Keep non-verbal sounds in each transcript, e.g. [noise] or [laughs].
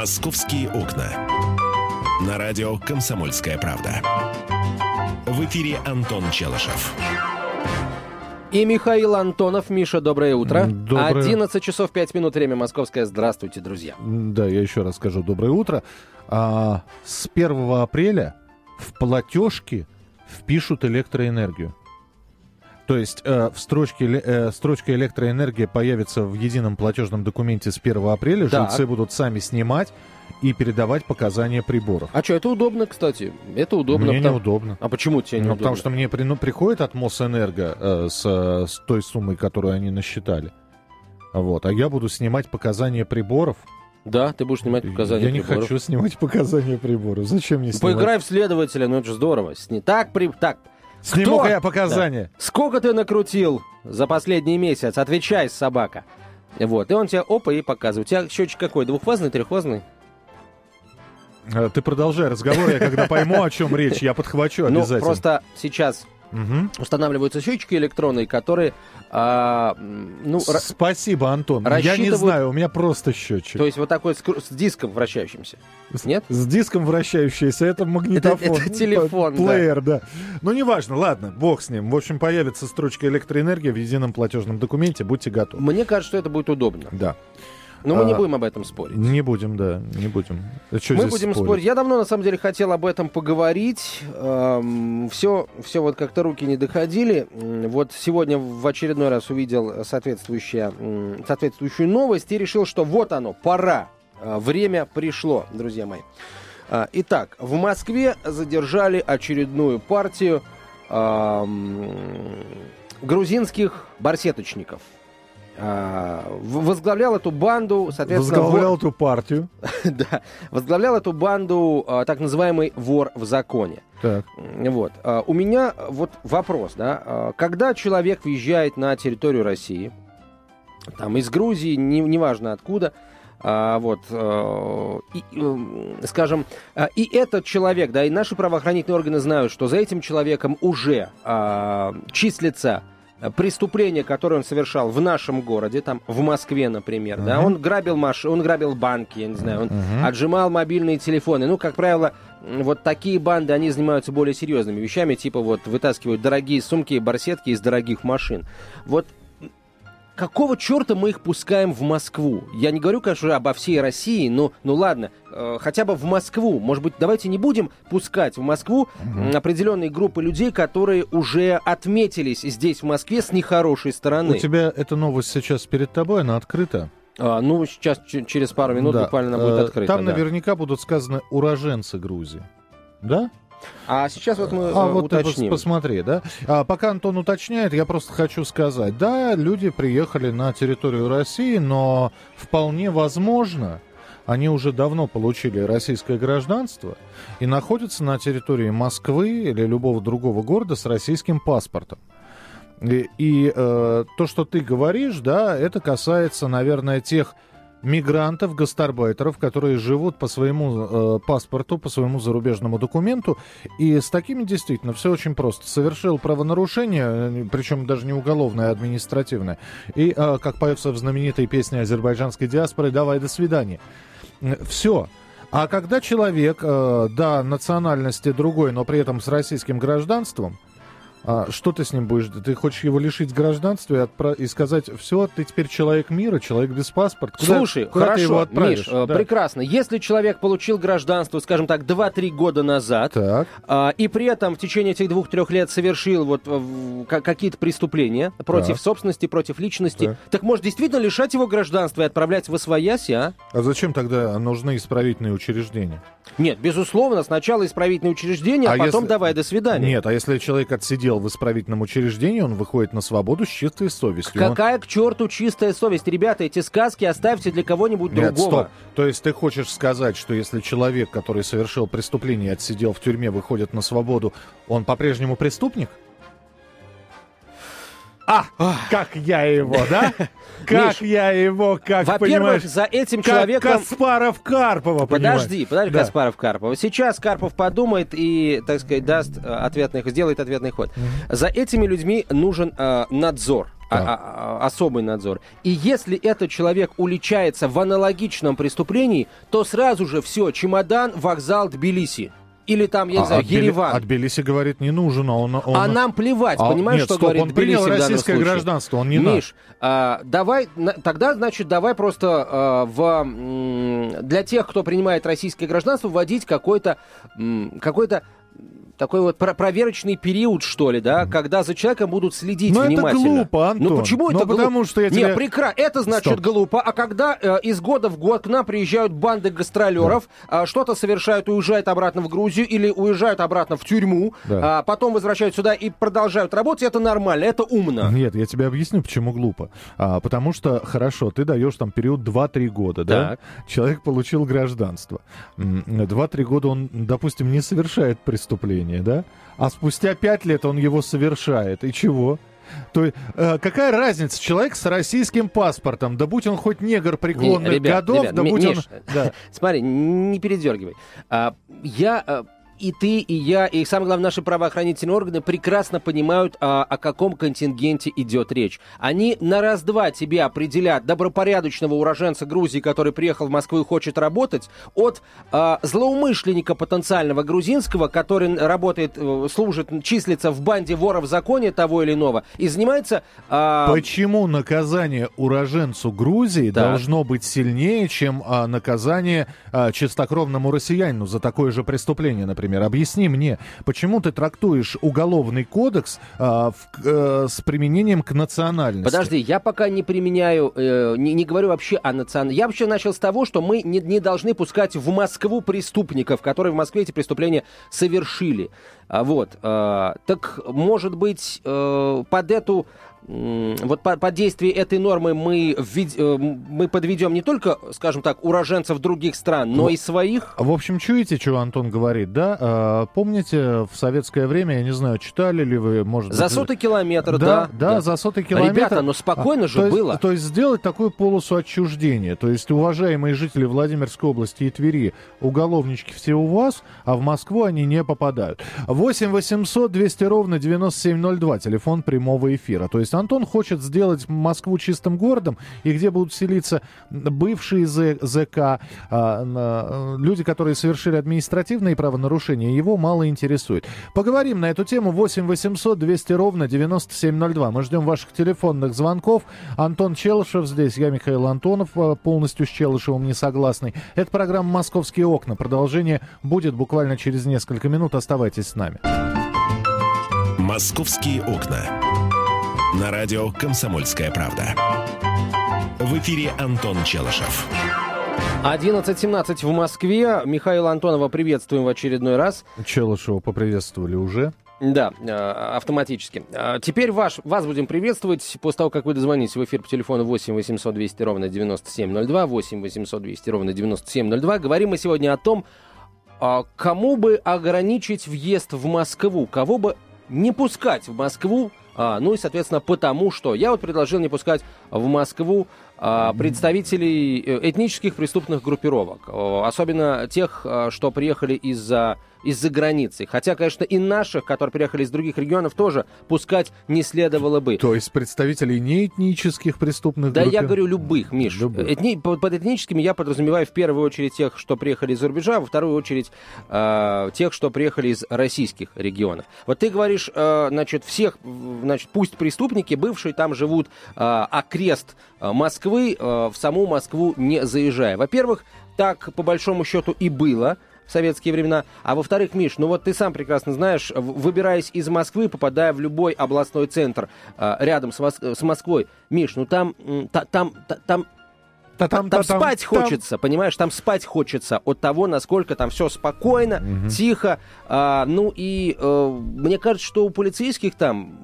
«Московские окна». На радио «Комсомольская правда». В эфире Антон Челышев. И Михаил Антонов. Миша, доброе утро. Доброе. 11 часов 5 минут, время московское. Здравствуйте, друзья. Да, я еще раз скажу доброе утро. А, с 1 апреля в платежки впишут электроэнергию. То есть э, в строчке, э, строчка электроэнергия появится в едином платежном документе с 1 апреля. Так. Жильцы будут сами снимать и передавать показания приборов. А что, это удобно, кстати. Это удобно. Мне потому- неудобно. А почему тебе Ну, неудобно? потому что мне при- ну, приходит от Мосэнерго э, с, э, с той суммой, которую они насчитали. Вот. А я буду снимать показания приборов. Да, ты будешь снимать показания я не приборов. хочу снимать [laughs] показания приборов. Зачем мне снимать? Поиграй в следователя, ну это же здорово. Сни- Так, при... так. Сниму-ка я показания. Сколько ты накрутил за последний месяц? Отвечай, собака. Вот, и он тебе опа и показывает. У тебя счетчик какой? Двухфазный, трехфазный? Э, Ты продолжай разговор, я когда пойму, о чем речь, я подхвачу Ну, обязательно. просто сейчас Мгм. устанавливаются счетчики электронные, которые, а, ну, Спасибо, Антон. Я не знаю, у меня просто счетчик. то есть вот такой с, с диском вращающимся. С- Нет? С диском вращающийся, это магнитофон. Это- это телефон, П- Плеер, да. Ну, неважно, ладно, бог с ним. В общем, появится строчка электроэнергии в едином платежном документе, будьте готовы. Мне кажется, что это будет удобно. Да. Но мы не А, будем об этом спорить. Не будем, да, не будем. Что Мы будем спорить? спорить. Я давно, на самом деле, хотел об этом поговорить. все, все вот как-то руки не доходили. Вот сегодня в очередной раз увидел соответствующее, м, соответствующую новость и решил, что вот оно, пора. А, Время пришло, друзья мои. А, Итак, в Москве задержали очередную партию ам, грузинских барсеточников. А, Возглавлял эту банду, соответственно, Возглавлял вор- эту партию. [laughs] да, возглавлял эту банду а, так называемый вор в законе. Так. Вот. А, У меня вот вопрос, да, когда человек въезжает на территорию России, там из Грузии, не- неважно откуда, а, вот, э, и, скажем, и этот человек, да, и наши правоохранительные органы знают, что за этим человеком уже а, числится э, преступление, которое он совершал в нашем городе, там, в Москве, например, да, Мгм. он грабил машины, он грабил банки, я не знаю, он Мгм. отжимал мобильные телефоны. Ну, как правило, вот такие банды, они занимаются более серьезными вещами, типа вот вытаскивают дорогие сумки и барсетки из дорогих машин. Вот какого черта мы их пускаем в Москву? Я не говорю, конечно, обо всей России, но ну ладно, э, хотя бы в Москву. Может быть, давайте не будем пускать в Москву м, определенные группы людей, которые уже отметились здесь, в Москве, с нехорошей стороны. У тебя эта новость сейчас перед тобой, она открыта. А, ну, сейчас через пару минут Да. буквально она будет Э, открыта. Там да. наверняка будут сказаны уроженцы Грузии. Да? А сейчас вот мы А э, вот ты пос- уточним. посмотри, да? А пока Антон уточняет, я просто хочу сказать, да, люди приехали на территорию России, но вполне возможно, они уже давно получили российское гражданство и находятся на территории Москвы или любого другого города с российским паспортом. И, и, э, то, что ты говоришь, да, это касается, наверное, тех мигрантов, гастарбайтеров, которые живут по своему э, паспорту, по своему зарубежному документу. И с такими действительно все очень просто. Совершил правонарушение, э, причем даже не уголовное, а административное. И, э, как поется в знаменитой песне азербайджанской диаспоры, «Давай, до свидания». Все. А когда человек, э, да, национальности другой, но при этом с российским гражданством, а что ты с ним будешь? Ты хочешь его лишить гражданства и, отпра- и сказать, все, ты теперь человек мира, человек без паспорта. Куда- Слушай, куда хорошо, ты его отправишь? Миш, э, Да. прекрасно. Если человек получил гражданство, скажем так, 2-3 года назад, Так. а, и при этом в течение этих двух-трех лет совершил вот ка- какие-то преступления против Так. собственности, против личности, Так. так. может действительно лишать его гражданства и отправлять в освояси, а? А зачем тогда нужны исправительные учреждения? Нет, безусловно, сначала исправительные учреждения, а, А потом если- давай до свидания. Нет, а если человек отсидел в исправительном учреждении, он выходит на свободу с чистой совестью. Он- Какая к черту чистая совесть? Ребята, эти сказки оставьте для кого-нибудь Нет, другого. стоп. То есть ты хочешь сказать, что если человек, который совершил преступление и отсидел в тюрьме, выходит на свободу, он по-прежнему преступник? А, как я его, да? [laughs] Как Миш, я его, как Во-первых, понимаешь, за этим как человеком... Каспаров Карпова, понимаешь? Подожди, подожди, Да. Каспаров Карпова. Сейчас Карпов подумает и, так сказать, даст э, ответный, сделает ответный ход. За этими людьми нужен э, надзор. а, а, особый надзор. И если этот человек уличается в аналогичном преступлении, то сразу же все, чемодан, вокзал Тбилиси. Или там, я не а, знаю, от Ереван. От Тбилиси, говорит, не нужен, а он... он... А нам плевать, а, понимаешь, нет, что стоп, говорит он принял российское гражданство, он не Миш, а, давай, на, тогда, значит, давай просто а, в, для тех, кто принимает российское гражданство, вводить какой-то какой-то такой вот проверочный период, что ли, да, когда за человеком будут следить Но внимательно. это глупо, Антон. Ну почему Но это глупо? потому что я тебе... Нет, прекрасно. Это значит Стоп. глупо. А когда э, из года в год к нам приезжают банды гастролеров, да. э, что-то совершают, уезжают обратно в Грузию или уезжают обратно в тюрьму, да. а потом возвращают сюда и продолжают работать, это нормально, это умно. Нет, я тебе объясню, почему глупо. А, потому что, хорошо, ты даешь там период 2-3 года, да? Человек получил гражданство. 2-3 года он, допустим, не совершает преступление, да? а спустя пять лет он его совершает. И чего? То есть, э, какая разница? Человек с российским паспортом, да будь он хоть негр преклонных ребят, годов, ребят, да будь Миш, он... Да. [laughs] Смотри, не передергивай. А, я э, и ты, и я, и самое главное, наши правоохранительные органы прекрасно понимают, а, о каком контингенте идет речь. Они на раз-два тебе определят добропорядочного уроженца Грузии, который приехал в Москву и хочет работать, от а, злоумышленника потенциального грузинского, который работает, э, служит, числится в банде вора в законе того или иного, и занимается... А... Почему наказание уроженцу Грузии да. должно быть сильнее, чем а, наказание а, чистокровному россиянину за такое же преступление, например? Например. Объясни мне, почему ты трактуешь уголовный кодекс а, в, э, с применением к национальности? Подожди, я пока не применяю, э, не, не говорю вообще о национальности. Я вообще начал с того, что мы не, не должны пускать в Москву преступников, которые в Москве эти преступления совершили. А, вот. А, так, может быть, э, под эту вот по, под действие этой нормы мы, введ, э, мы подведем не только, скажем так, уроженцев других стран, но в, и своих. В общем, чуете, что Антон говорит, да? А, помните, в советское время, я не знаю, читали ли вы, может За сотый километр, да. Да, да, за сотый километр. Ребята, но спокойно а, же то было. Есть, то есть сделать такую полосу отчуждения. То есть, уважаемые жители Владимирской области и Твери, уголовнички все у вас, а в Москву они не попадают. 8 800 200 ровно 9702, телефон прямого эфира. То есть, Антон хочет сделать Москву чистым городом, и где будут селиться бывшие ЗК, а, люди, которые совершили административные правонарушения, его мало интересует. Поговорим на эту тему 8 800 200 ровно 9702. Мы ждем ваших телефонных звонков. Антон Челышев здесь, я Михаил Антонов, а, полностью с Челышевым не согласный. Это программа «Московские окна». Продолжение будет буквально через несколько минут. Оставайтесь с нами. «Московские окна». На радио «Комсомольская правда». В эфире Антон Челышев. 11.17 в Москве. Михаил Антонова приветствуем в очередной раз. Челышева поприветствовали уже. Да, э, автоматически. А, теперь ваш, вас будем приветствовать после того, как вы дозвонитесь в эфир по телефону 8 800 200 ровно 9702, 8 800 200 ровно 9702. Говорим мы сегодня о том, а, кому бы ограничить въезд в Москву, кого бы не пускать в Москву а, ну и, соответственно, потому что я вот предложил не пускать в Москву а, представителей э, этнических преступных группировок, особенно тех, а, что приехали из-за из-за границы. Хотя, конечно, и наших, которые приехали из других регионов, тоже пускать не следовало бы. То есть представителей неэтнических преступных Да, группи... я говорю любых, Миш. Любых. Этни... Под этническими я подразумеваю в первую очередь тех, что приехали из-за рубежа, а во вторую очередь э, тех, что приехали из российских регионов. Вот ты говоришь, э, значит, всех, значит, пусть преступники бывшие там живут э, окрест Москвы, э, в саму Москву не заезжая. Во-первых, так по большому счету и было – советские времена. А во-вторых, Миш, ну вот ты сам прекрасно знаешь, выбираясь из Москвы, попадая в любой областной центр э, рядом с, Мос- с Москвой, Миш, ну там, та, там, та, там там, там, там спать там, хочется, понимаешь, там спать хочется от того, насколько там все спокойно, угу. тихо. А, ну и а, мне кажется, что у полицейских там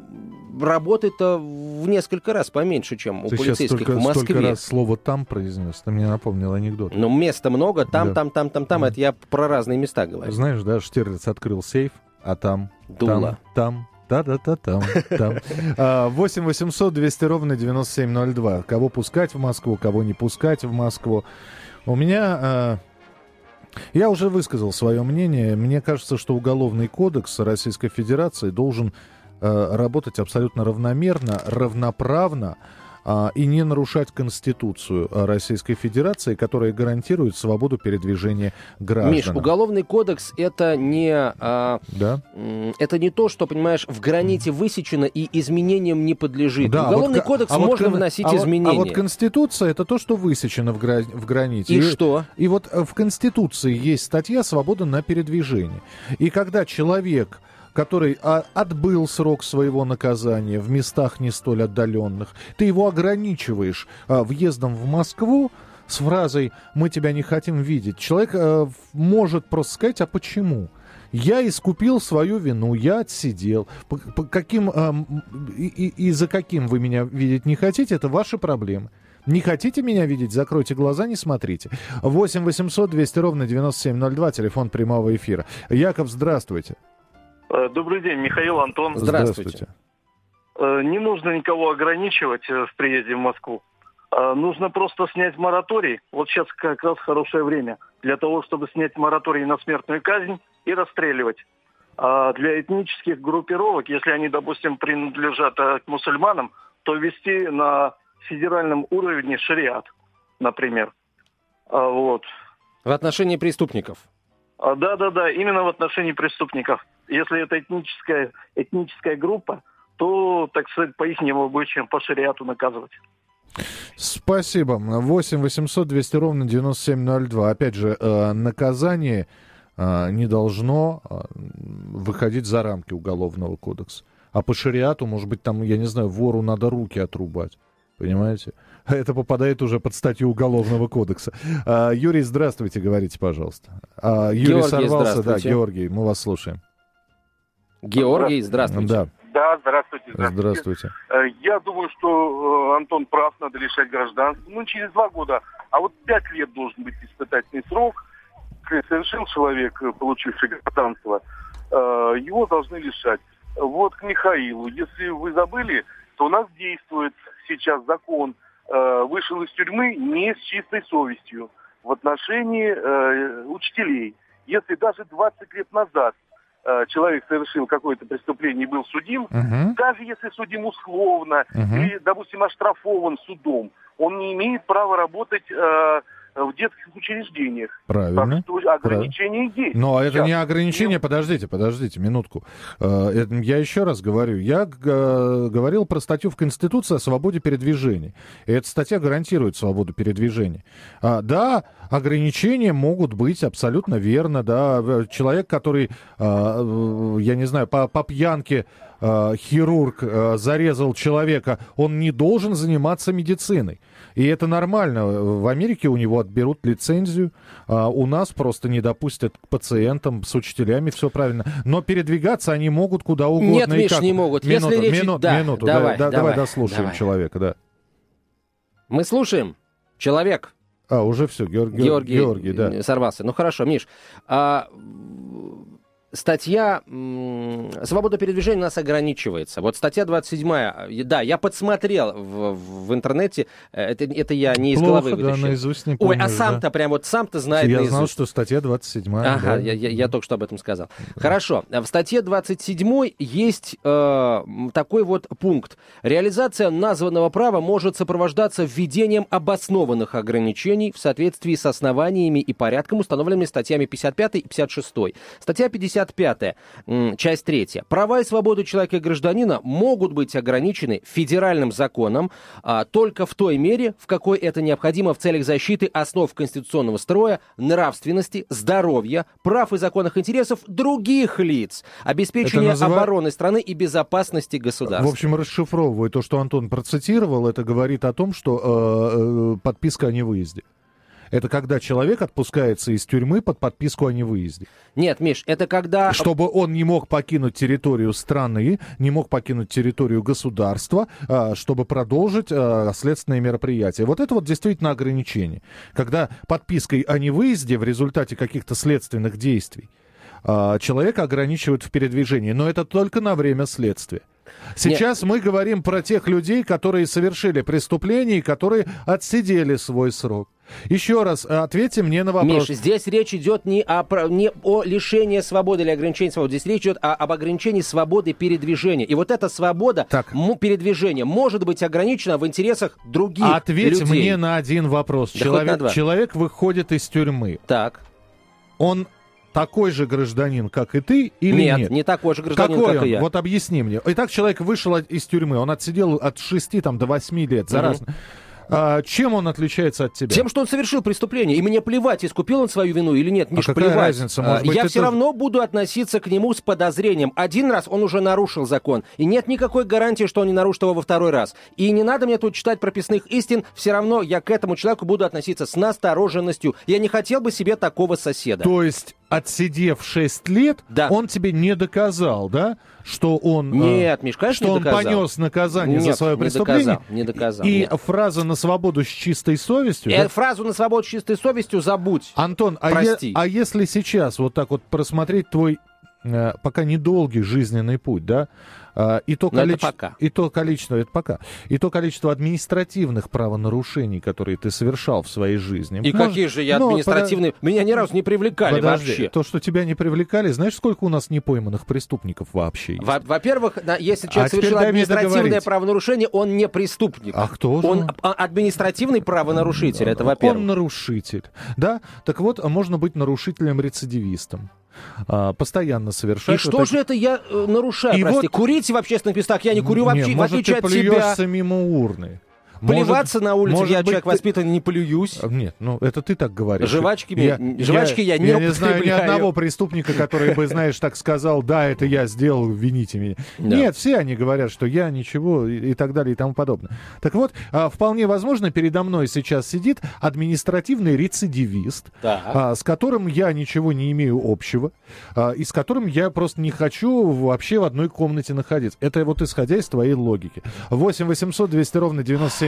работы-то в несколько раз поменьше, чем у ты полицейских столько, в Москве. Столько раз слово «там» произнес, ты мне напомнил анекдот. Ну, места много, там, да. там, там, там, там, да. это я про разные места говорю. Знаешь, да, Штирлиц открыл сейф, а там, Дуло. там, там, да-да-да, там, там. 8 800 200 ровно 9702. Кого пускать в Москву, кого не пускать в Москву. У меня... А, я уже высказал свое мнение. Мне кажется, что Уголовный кодекс Российской Федерации должен работать абсолютно равномерно, равноправно, а, и не нарушать Конституцию Российской Федерации, которая гарантирует свободу передвижения граждан. Миш, уголовный кодекс это не, а, да? это не то, что, понимаешь, в граните высечено и изменениям не подлежит. Да, уголовный вот, кодекс а можно вот, вносить а изменения. Вот, а вот Конституция это то, что высечено в, гра- в граните. И, и что? И вот в Конституции есть статья «Свобода на передвижение». И когда человек который а, отбыл срок своего наказания в местах не столь отдаленных, ты его ограничиваешь а, въездом в Москву с фразой «мы тебя не хотим видеть», человек а, может просто сказать «а почему?» Я искупил свою вину, я отсидел. По, по каким, э, и, и, и за каким вы меня видеть не хотите, это ваши проблемы. Не хотите меня видеть? Закройте глаза, не смотрите. 8 800 200 ровно 9702, телефон прямого эфира. Яков, здравствуйте. Э, добрый день, Михаил Антон. Здравствуйте. Э, не нужно никого ограничивать э, в приезде в Москву. Нужно просто снять мораторий. Вот сейчас как раз хорошее время для того, чтобы снять мораторий на смертную казнь и расстреливать. А для этнических группировок, если они, допустим, принадлежат к мусульманам, то вести на федеральном уровне шариат, например. Вот. В отношении преступников? Да, да, да, именно в отношении преступников если это этническая, этническая группа, то, так сказать, по их обычаям, по шариату наказывать. Спасибо. 8 800 200 ровно 9702. Опять же, э, наказание э, не должно э, выходить за рамки Уголовного кодекса. А по шариату, может быть, там, я не знаю, вору надо руки отрубать. Понимаете? [laughs] Это попадает уже под статью Уголовного кодекса. Юрий, здравствуйте, говорите, пожалуйста. Юрий Георгий, сорвался, да, Георгий, мы вас слушаем. Георгий, здравствуйте. Да. Да, здравствуйте, здравствуйте. Здравствуйте. Э, я думаю, что э, Антон прав, надо лишать гражданства. Ну, через два года. А вот пять лет должен быть испытательный срок. Совершил человек, э, получивший гражданство, его должны лишать. Вот к Михаилу. Если вы забыли, то у нас действует сейчас закон. Вышел из тюрьмы не с чистой совестью в отношении учителей. Если даже 20 лет назад Э, человек совершил какое-то преступление и был судим, угу. даже если судим условно угу. или, допустим, оштрафован судом, он не имеет права работать э, в детских учреждениях. Правильно. Так что ограничения Правильно. есть. Но это Сейчас. не ограничение, подождите, подождите, минутку. Э, я еще раз говорю, я говорил про статью в Конституции о свободе передвижения. И эта статья гарантирует свободу передвижения. А, да, ограничения могут быть абсолютно верно, да. Человек, который, я не знаю, по, по пьянке хирург зарезал человека, он не должен заниматься медициной. И это нормально. В Америке у него отберут лицензию, а у нас просто не допустят к пациентам, с учителями все правильно. Но передвигаться они могут куда угодно. Нет, Миш, как... не могут. Минуту, Если речь... минуту, да, минуту. Давай, да, давай, давай дослушаем давай. человека, да. Мы слушаем. Человек. А, уже все, Георгий, Георгий, Георгий да. сорвался. Ну хорошо, Миш. А, статья «Свобода передвижения» у нас ограничивается. Вот статья 27, да, я подсмотрел в, в интернете, э, это, это я не из Плохо, головы вытащил. да, наизусть не помнишь, Ой, а сам-то да? прям вот сам-то знает Я наизусть. знал, что статья 27. Ага, да. я, я, я только что об этом сказал. Да. Хорошо, в статье 27 есть э, такой вот пункт. Реализация названного права может сопровождаться введением обоснованных ограничений в соответствии с основаниями и порядком, установленными статьями 55 и 56. Статья 50 55, часть 3. Права и свободы человека и гражданина могут быть ограничены федеральным законом а, только в той мере, в какой это необходимо в целях защиты основ конституционного строя, нравственности, здоровья, прав и законных интересов других лиц, обеспечения называ... обороны страны и безопасности государства. В общем, расшифровывая то, что Антон процитировал, это говорит о том, что э, э, подписка о невыезде. Это когда человек отпускается из тюрьмы под подписку о невыезде. Нет, Миш, это когда... Чтобы он не мог покинуть территорию страны, не мог покинуть территорию государства, а, чтобы продолжить а, следственные мероприятия. Вот это вот действительно ограничение. Когда подпиской о невыезде в результате каких-то следственных действий а, человека ограничивают в передвижении. Но это только на время следствия. Сейчас Нет. мы говорим про тех людей, которые совершили преступление и которые отсидели свой срок. Еще раз э, ответьте мне на вопрос. Миш, здесь речь идет не о, не о лишении свободы или ограничении свободы. Здесь речь идет о, об ограничении свободы передвижения. И вот эта свобода так. передвижения может быть ограничена в интересах других Ответь людей. мне на один вопрос. Да человек, человек выходит из тюрьмы. Так. Он такой же гражданин, как и ты, или нет? Нет, не такой же гражданин, Какой как он? и я. Вот объясни мне. Итак, человек вышел из тюрьмы, он отсидел от 6 там, до 8 лет за угу. раз. А, чем он отличается от тебя? Тем, что он совершил преступление. И мне плевать, искупил он свою вину или нет. Миш, а какая плевать. разница? Может быть, я это... все равно буду относиться к нему с подозрением. Один раз он уже нарушил закон. И нет никакой гарантии, что он не нарушит его во второй раз. И не надо мне тут читать прописных истин. Все равно я к этому человеку буду относиться с настороженностью. Я не хотел бы себе такого соседа. То есть отсидев 6 лет, да. он тебе не доказал, да, что он... Нет, Миш, конечно, что не доказал. он понес наказание Нет, за свое не преступление. Доказал, не доказал. И нет. фраза «на свободу с чистой совестью». Э, да? Фразу «на свободу с чистой совестью» забудь. Антон, а, Прости. е- а если сейчас вот так вот просмотреть твой э, пока недолгий жизненный путь, да, а, и то, количество, пока. и то количество, это пока, и то количество административных правонарушений, которые ты совершал в своей жизни. И Может, какие же я ну, административные? Под... Меня ни разу не привлекали Подожди, вообще. То, что тебя не привлекали, знаешь, сколько у нас непойманных преступников вообще есть? Во- во-первых, если человек а совершил административное правонарушение, он не преступник. А кто же? Он административный правонарушитель, это во-первых. Он нарушитель, да? Так вот, можно быть нарушителем-рецидивистом а, постоянно совершать. И что вот же это я э, нарушаю, И прости? вот... Курить в общественных местах я не курю вообще, не, в может, отличие ты от себя. мимо урны. Плеваться на улице, я человек ты... воспитанный, не плююсь. Нет, ну это ты так говоришь. Жвачки я, жвачки я, я не Я не знаю ни одного преступника, который бы, знаешь, так сказал, да, это я сделал, вините меня. Да. Нет, все они говорят, что я ничего и, и так далее и тому подобное. Так вот, а, вполне возможно, передо мной сейчас сидит административный рецидивист, да. а, с которым я ничего не имею общего, а, и с которым я просто не хочу вообще в одной комнате находиться. Это вот исходя из твоей логики. 8 800 200 ровно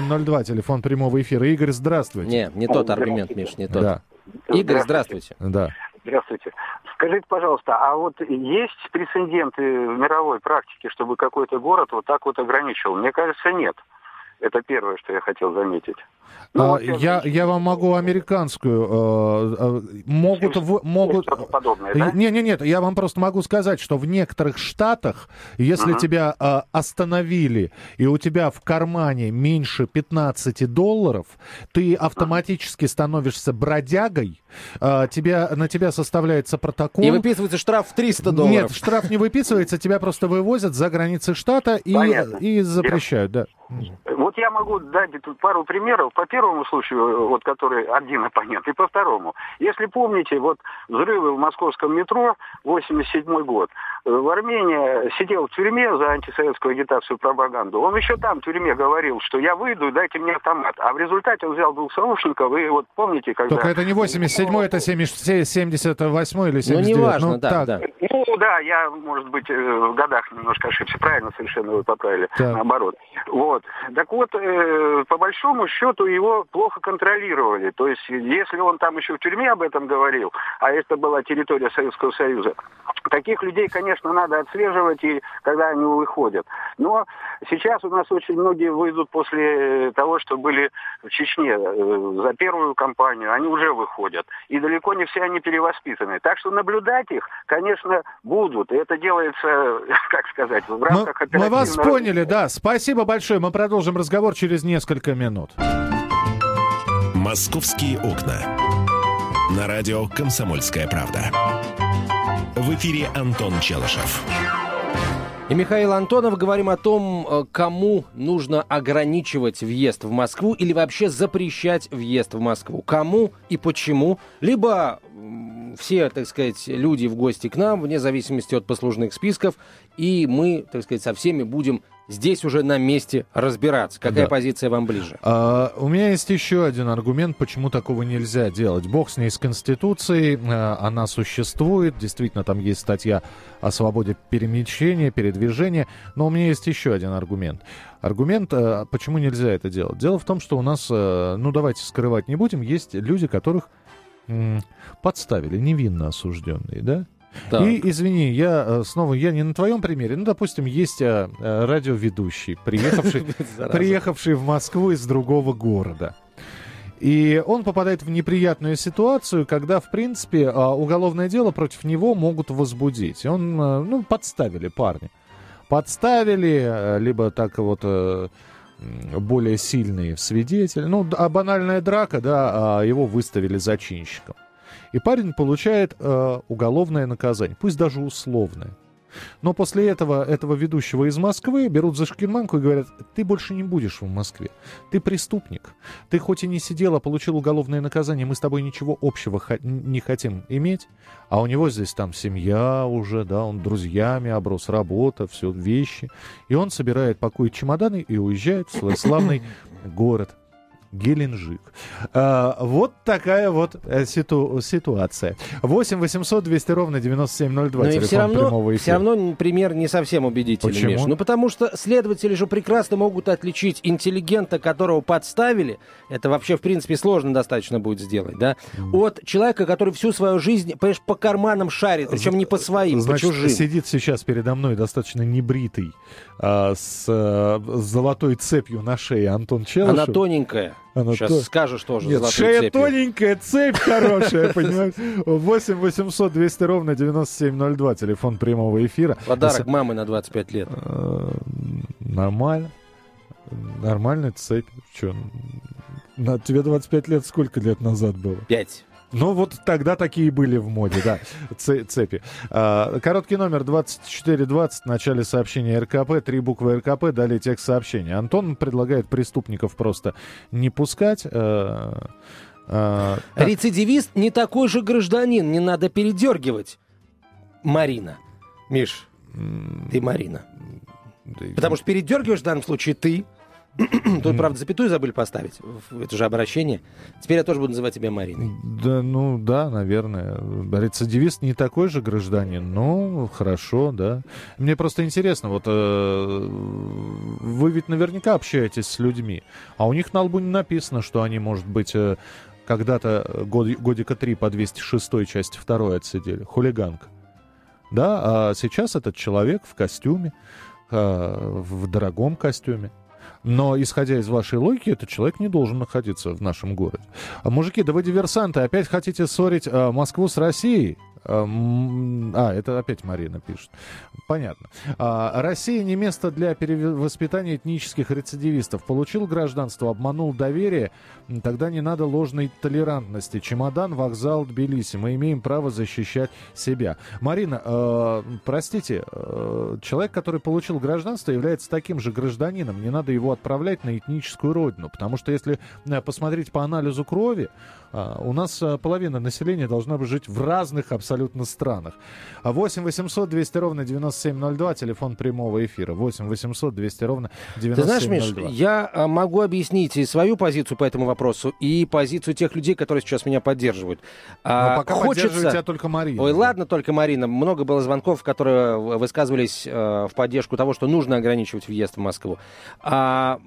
9702, телефон прямого эфира. Игорь, здравствуйте. Не, не тот аргумент, Миш, не тот. Да. Игорь, здравствуйте. Да. Здравствуйте. Скажите, пожалуйста, а вот есть прецеденты в мировой практике, чтобы какой-то город вот так вот ограничивал? Мне кажется, нет. Это первое, что я хотел заметить. Ну, а, вот я, я вам могу американскую. Э, э, могут... В, могут... подобное, да? Не, не, нет, я вам просто могу сказать, что в некоторых штатах, если uh-huh. тебя э, остановили, и у тебя в кармане меньше 15 долларов, ты автоматически становишься бродягой, э, тебя, на тебя составляется протокол. И выписывается штраф в 300 долларов. Нет, штраф не выписывается, тебя просто вывозят за границы штата и, и запрещают, да. Вот я могу дать тут пару примеров по первому случаю, вот который один оппонент, и по второму. Если помните, вот взрывы в московском метро, 87 год, в Армении сидел в тюрьме за антисоветскую агитацию и пропаганду. Он еще там в тюрьме говорил, что я выйду, дайте мне автомат. А в результате он взял двух сообщников, и вот помните, когда... Только это не 87 это 78 или 79 Ну, неважно, ну, да, так. да. Ну, да, я, может быть, в годах немножко ошибся. Правильно совершенно вы поправили. Так. Наоборот. Вот. Так вот, э, по большому счету его плохо контролировали. То есть, если он там еще в тюрьме об этом говорил, а это была территория Советского Союза, таких людей, конечно, надо отслеживать, и когда они выходят. Но сейчас у нас очень многие выйдут после того, что были в Чечне э, за первую кампанию, они уже выходят. И далеко не все они перевоспитаны. Так что наблюдать их, конечно, будут. И это делается, [laughs] как сказать, в рамках мы, мы вас поняли, да. Спасибо большое. Мы продолжим разговор через несколько минут. «Московские окна». На радио «Комсомольская правда». В эфире Антон Челышев. И Михаил Антонов говорим о том, э, кому нужно ограничивать въезд в Москву или вообще запрещать въезд в Москву. Кому и почему. Либо все, так сказать, люди в гости к нам, вне зависимости от послужных списков, и мы, так сказать, со всеми будем здесь уже на месте разбираться. Какая да. позиция вам ближе? А, у меня есть еще один аргумент, почему такого нельзя делать. Бог с ней, с Конституцией, а, она существует, действительно, там есть статья о свободе перемещения, передвижения, но у меня есть еще один аргумент. Аргумент, а, почему нельзя это делать. Дело в том, что у нас, а, ну давайте скрывать не будем, есть люди, которых м- подставили, невинно осужденные, да? Так. И, извини, я э, снова, я не на твоем примере, ну, допустим, есть а, радиоведущий, приехавший, [laughs] приехавший в Москву из другого города. И он попадает в неприятную ситуацию, когда, в принципе, а, уголовное дело против него могут возбудить. Он, ну, подставили парня. Подставили, либо так вот более сильные свидетели. Ну, а банальная драка, да, а его выставили зачинщиком. И парень получает уголовное наказание, пусть даже условное. Но после этого, этого ведущего из Москвы берут за шкирманку и говорят, ты больше не будешь в Москве. Ты преступник. Ты хоть и не сидел, а получил уголовное наказание, мы с тобой ничего общего не хотим иметь. А у него здесь там семья уже, да, он друзьями оброс, работа, все, вещи. И он собирает, пакует чемоданы и уезжает в свой славный город Геленджик. А, вот такая вот э, ситу, ситуация. 8 800 200 ровно 9702. Но и все равно, все равно пример не совсем убедительный, Почему? Миш. Ну, потому что следователи же прекрасно могут отличить интеллигента, которого подставили, это вообще, в принципе, сложно достаточно будет сделать, да, mm. от человека, который всю свою жизнь, понимаешь, по карманам шарит, причем не по своим, Значит, по чужим. сидит сейчас передо мной достаточно небритый, а, с, а, с золотой цепью на шее Антон Челышев. Она тоненькая. Она Сейчас то... скажешь тоже. Нет, шея цепью. тоненькая, цепь хорошая, [laughs] понимаешь? 8 800 200 ровно 9702, телефон прямого эфира. Подарок мамы на 25 лет. Э, нормально. Нормальная цепь. Че? На, тебе 25 лет сколько лет назад было? Пять. Ну, вот тогда такие были в моде, да, [laughs] цепи. А, короткий номер 2420, в начале сообщения РКП, три буквы РКП, далее текст сообщения. Антон предлагает преступников просто не пускать. А, а, Рецидивист не такой же гражданин, не надо передергивать. Марина. Миш, ты Марина. Потому что передергиваешь в данном случае ты, Тут, правда, запятую забыли поставить. Это же обращение. Теперь я тоже буду называть тебя Мариной. Да, ну да, наверное. Рецидивист не такой же гражданин. Ну, хорошо, да. Мне просто интересно, вот э, вы ведь наверняка общаетесь с людьми, а у них на лбу не написано, что они, может быть, э, когда-то год, годика три по 206 части второй отсидели. Хулиганка. Да, а сейчас этот человек в костюме, э, в дорогом костюме. Но, исходя из вашей логики, этот человек не должен находиться в нашем городе. А, мужики, да вы диверсанты, опять хотите ссорить а, Москву с Россией? А, это опять Марина пишет. Понятно. А, Россия не место для перевоспитания этнических рецидивистов. Получил гражданство, обманул доверие, тогда не надо ложной толерантности. Чемодан, вокзал, Тбилиси. Мы имеем право защищать себя. Марина, э, простите, человек, который получил гражданство, является таким же гражданином. Не надо его отправлять на этническую родину. Потому что если посмотреть по анализу крови, у нас половина населения должна бы жить в разных абсолютно странах. 8 800 200 ровно 9702, телефон прямого эфира. 8 800 200 ровно 9702. Ты знаешь, Миш, я могу объяснить и свою позицию по этому вопросу, и позицию тех людей, которые сейчас меня поддерживают. Но а, пока хочется... поддерживает тебя только Марина. Ой, ладно, только Марина. Много было звонков, которые высказывались э, в поддержку того, что нужно ограничивать въезд в Москву. А,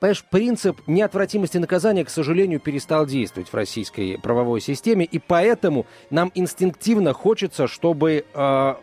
Понимаешь, принцип неотвратимости наказания, к сожалению, перестал действовать в российской правовой системе, и поэтому нам инстинктивно хочется, чтобы э,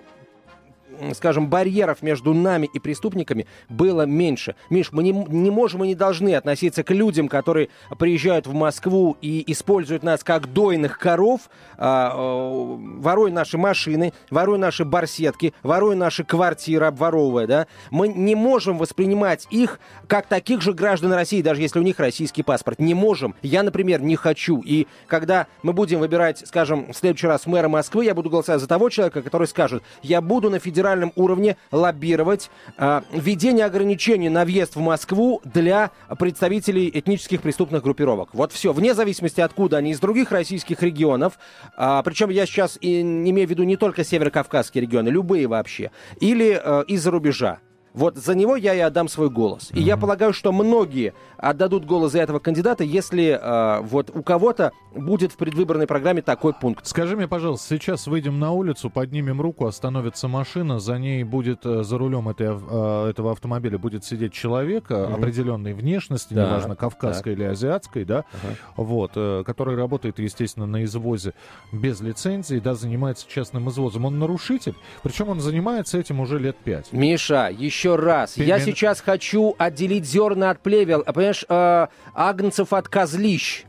скажем, барьеров между нами и преступниками было меньше. Миш, мы не, не можем и не должны относиться к людям, которые приезжают в Москву и используют нас как дойных коров, а, а, воруя наши машины, воруя наши барсетки, воруя наши квартиры, обворовывая, да. Мы не можем воспринимать их как таких же граждан России, даже если у них российский паспорт. Не можем. Я, например, не хочу. И когда мы будем выбирать, скажем, в следующий раз мэра Москвы, я буду голосовать за того человека, который скажет, я буду на федеральном федеральном уровне лоббировать э, введение ограничений на въезд в Москву для представителей этнических преступных группировок. Вот все, вне зависимости откуда они, из других российских регионов, э, причем я сейчас и, имею в виду не только северокавказские регионы, любые вообще, или э, из-за рубежа. Вот за него я и отдам свой голос. И mm-hmm. я полагаю, что многие отдадут голос за этого кандидата, если э, вот у кого-то будет в предвыборной программе такой пункт. Скажи мне, пожалуйста, сейчас выйдем на улицу, поднимем руку, остановится машина, за ней будет, э, за рулем этой, э, этого автомобиля будет сидеть человек mm-hmm. определенной внешности, да, неважно, кавказской так. или азиатской, да, uh-huh. вот, э, который работает, естественно, на извозе без лицензии, да, занимается частным извозом. Он нарушитель, причем он занимается этим уже лет пять. Миша, еще еще раз. Ты Я сейчас хочу отделить зерна от плевел. А, понимаешь, э, агнцев от козлищ.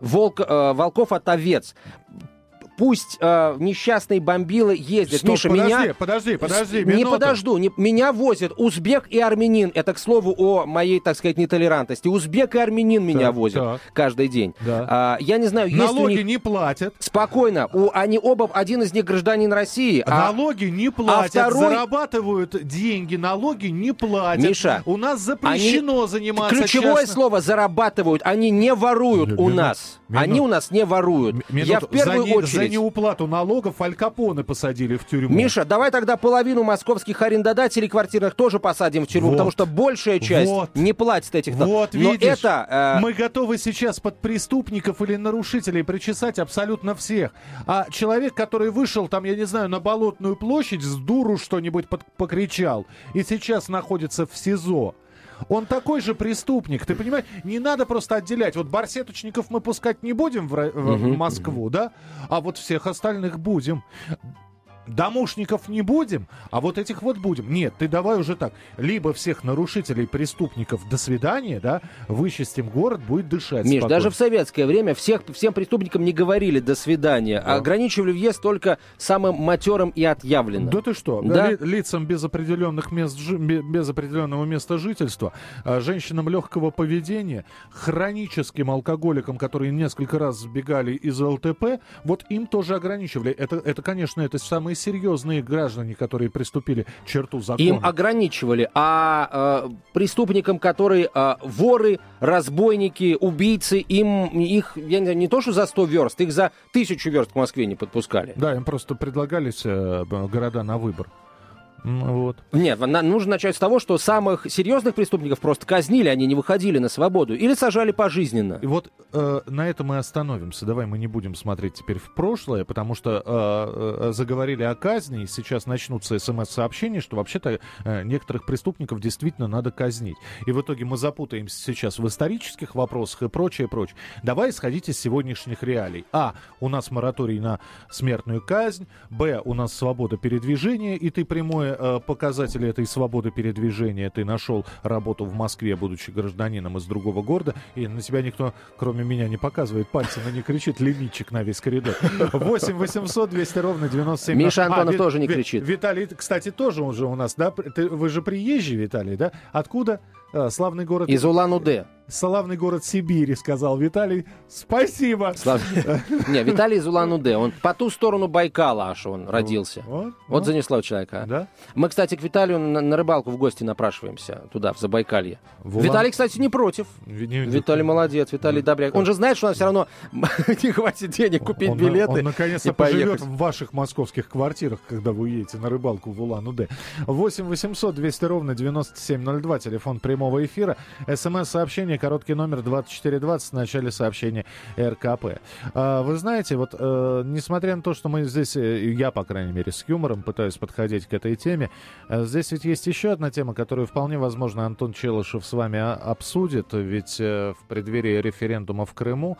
волк, э, волков от овец пусть э, несчастные бомбилы ездят. Стоп, Миша, подожди, меня... подожди, подожди, Не минуту. подожду. Не, меня возят узбек и армянин. Это, к слову, о моей, так сказать, нетолерантности. Узбек и армянин меня Так, возят так. каждый день. Да. А, я не знаю, есть у Налоги них... не платят. Спокойно. У, они оба, один из них гражданин России. а- Налоги не платят, второй- зарабатывают деньги, налоги не платят. Миша, у нас запрещено заниматься Ключевое частным- слово зарабатывают. Они не воруют у Минут- нас. минут- Они у нас не воруют. М- Я в первую за, не- очередь... за неуплату налогов Аль Капоне посадили в тюрьму. Миша, давай тогда половину московских арендодателей квартирных тоже посадим в тюрьму, Вот. потому что большая часть Вот. не платит этих налогов. Вот Но видишь, это... э, мы готовы сейчас под преступников или нарушителей причесать абсолютно всех. А человек, который вышел там, я не знаю, на Болотную площадь, с дуру что-нибудь под- покричал, и сейчас находится в СИЗО, он такой же преступник, ты понимаешь? Не надо просто отделять. Вот барсеточников мы пускать не будем в, в- в Москву, да? А вот всех остальных будем. Домушников не будем, а вот этих вот будем. Нет, ты давай уже так. Либо всех нарушителей, преступников до свидания, да, вычистим город, будет дышать Миш, спокойно. даже в советское время всех, всем преступникам не говорили «до свидания», а ограничивали въезд только самым матерым и отъявленным. Да ты что? Да. Ли- лицам без определенных мест, без определенного места жительства, а, женщинам легкого поведения, хроническим алкоголикам, которые несколько раз сбегали из ЛТП, вот им тоже ограничивали. Это, это конечно, это самые серьезные граждане, которые приступили к черту закона. Им ограничивали, а э, преступникам, которые э, воры, разбойники, убийцы, им их, я не, не то что за 100 верст, их за тысячу верст к Москве не подпускали. Да, им просто предлагались э, города на выбор. Вот. Нет, нужно начать с того, что самых серьезных преступников просто казнили, они не выходили на свободу или сажали пожизненно. И вот э, на этом мы остановимся. Давай мы не будем смотреть теперь в прошлое, потому что э, э, заговорили о казни, и сейчас начнутся смс-сообщения, что вообще-то э, некоторых преступников действительно надо казнить. И в итоге мы запутаемся сейчас в исторических вопросах и прочее, прочее. Давай исходить из сегодняшних реалий. А. У нас мораторий на смертную казнь. Б. У нас свобода передвижения, и ты прямой э, показатель этой свободы передвижения. Ты нашел работу в Москве, будучи гражданином из другого города, и на тебя никто, кроме меня, не показывает пальцем и не кричит лимитчик на весь коридор. 8 800 200 ровно 97. Миша Антонов Ви- тоже не кричит. Виталий, кстати, тоже он же у нас, да? Ты- вы же приезжий, Виталий, да? Откуда? А, славный город... Из Улан-Удэ. Славный город Сибири, сказал Виталий. Спасибо. Слав- [laughs] Не, Виталий из Улан-Удэ. Он по ту сторону Байкала аж он родился. Вот, Вот ну, занесло человека. Да? Мы, кстати, к Виталию на, на рыбалку в гости напрашиваемся туда, в Забайкалье. В Улан- Виталий, кстати, не против. Ви- не- Виталий молодец, Виталий добряк. Он же знает, что у нас все равно [laughs] не хватит денег купить он, билеты. Он наконец-то и поживет в ваших московских квартирах, когда вы едете на рыбалку в Улан-Удэ. 8 800 200 ровно 9702, телефон прямого эфира. СМС-сообщение, короткий номер 2420 в начале сообщения РКП. А, вы знаете, вот э, несмотря на то, что мы здесь, э, я, по крайней мере, с юмором пытаюсь подходить к этой теме, э, здесь ведь есть еще одна тема, которую вполне возможно Антон Челышев с вами а, обсудит, ведь в преддверии референдума в Крыму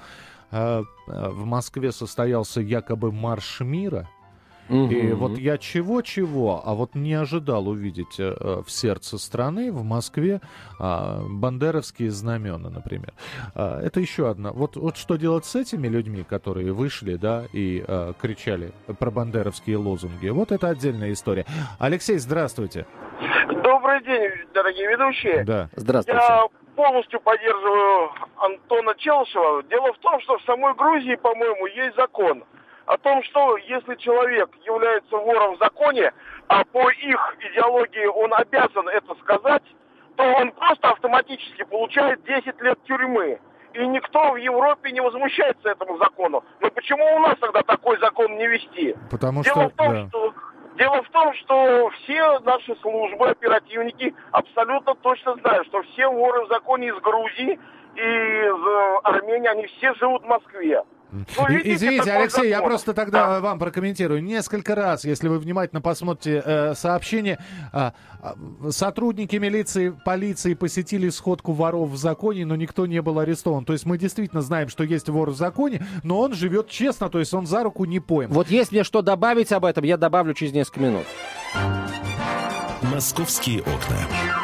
в Москве состоялся якобы марш мира. Мгм. И вот я чего-чего, а вот не ожидал увидеть э, э, в сердце страны, в Москве, а, бандеровские знамена, например. А, Это еще одна. Вот, вот что делать с этими людьми, которые вышли, да, и э, кричали про бандеровские лозунги. Вот это отдельная история. Алексей, здравствуйте. Добрый день, дорогие ведущие. Да. Здравствуйте. Я полностью поддерживаю Антона Челшева. Дело в том, что в самой Грузии, по-моему, есть закон о том, что если человек является вором в законе, а по их идеологии он обязан это сказать, то он просто автоматически получает 10 лет тюрьмы. И никто в Европе не возмущается этому закону. Но почему у нас тогда такой закон не вести? Потому Дело что... в том, да. что Дело в том, что все наши службы, оперативники абсолютно точно знают, что все воры в законе из Грузии и из э, Армении, они все живут в Москве. Извините, такой Алексей, я просто тогда Да. вам прокомментирую. Несколько раз, если вы внимательно посмотрите э, сообщение, а, сотрудники милиции, полиции посетили сходку воров в законе, но никто не был арестован. То есть мы действительно знаем, что есть вор в законе, но он живет честно, то есть он за руку не пойман. Вот если мне что добавить об этом, я добавлю через несколько минут. «Московские окна».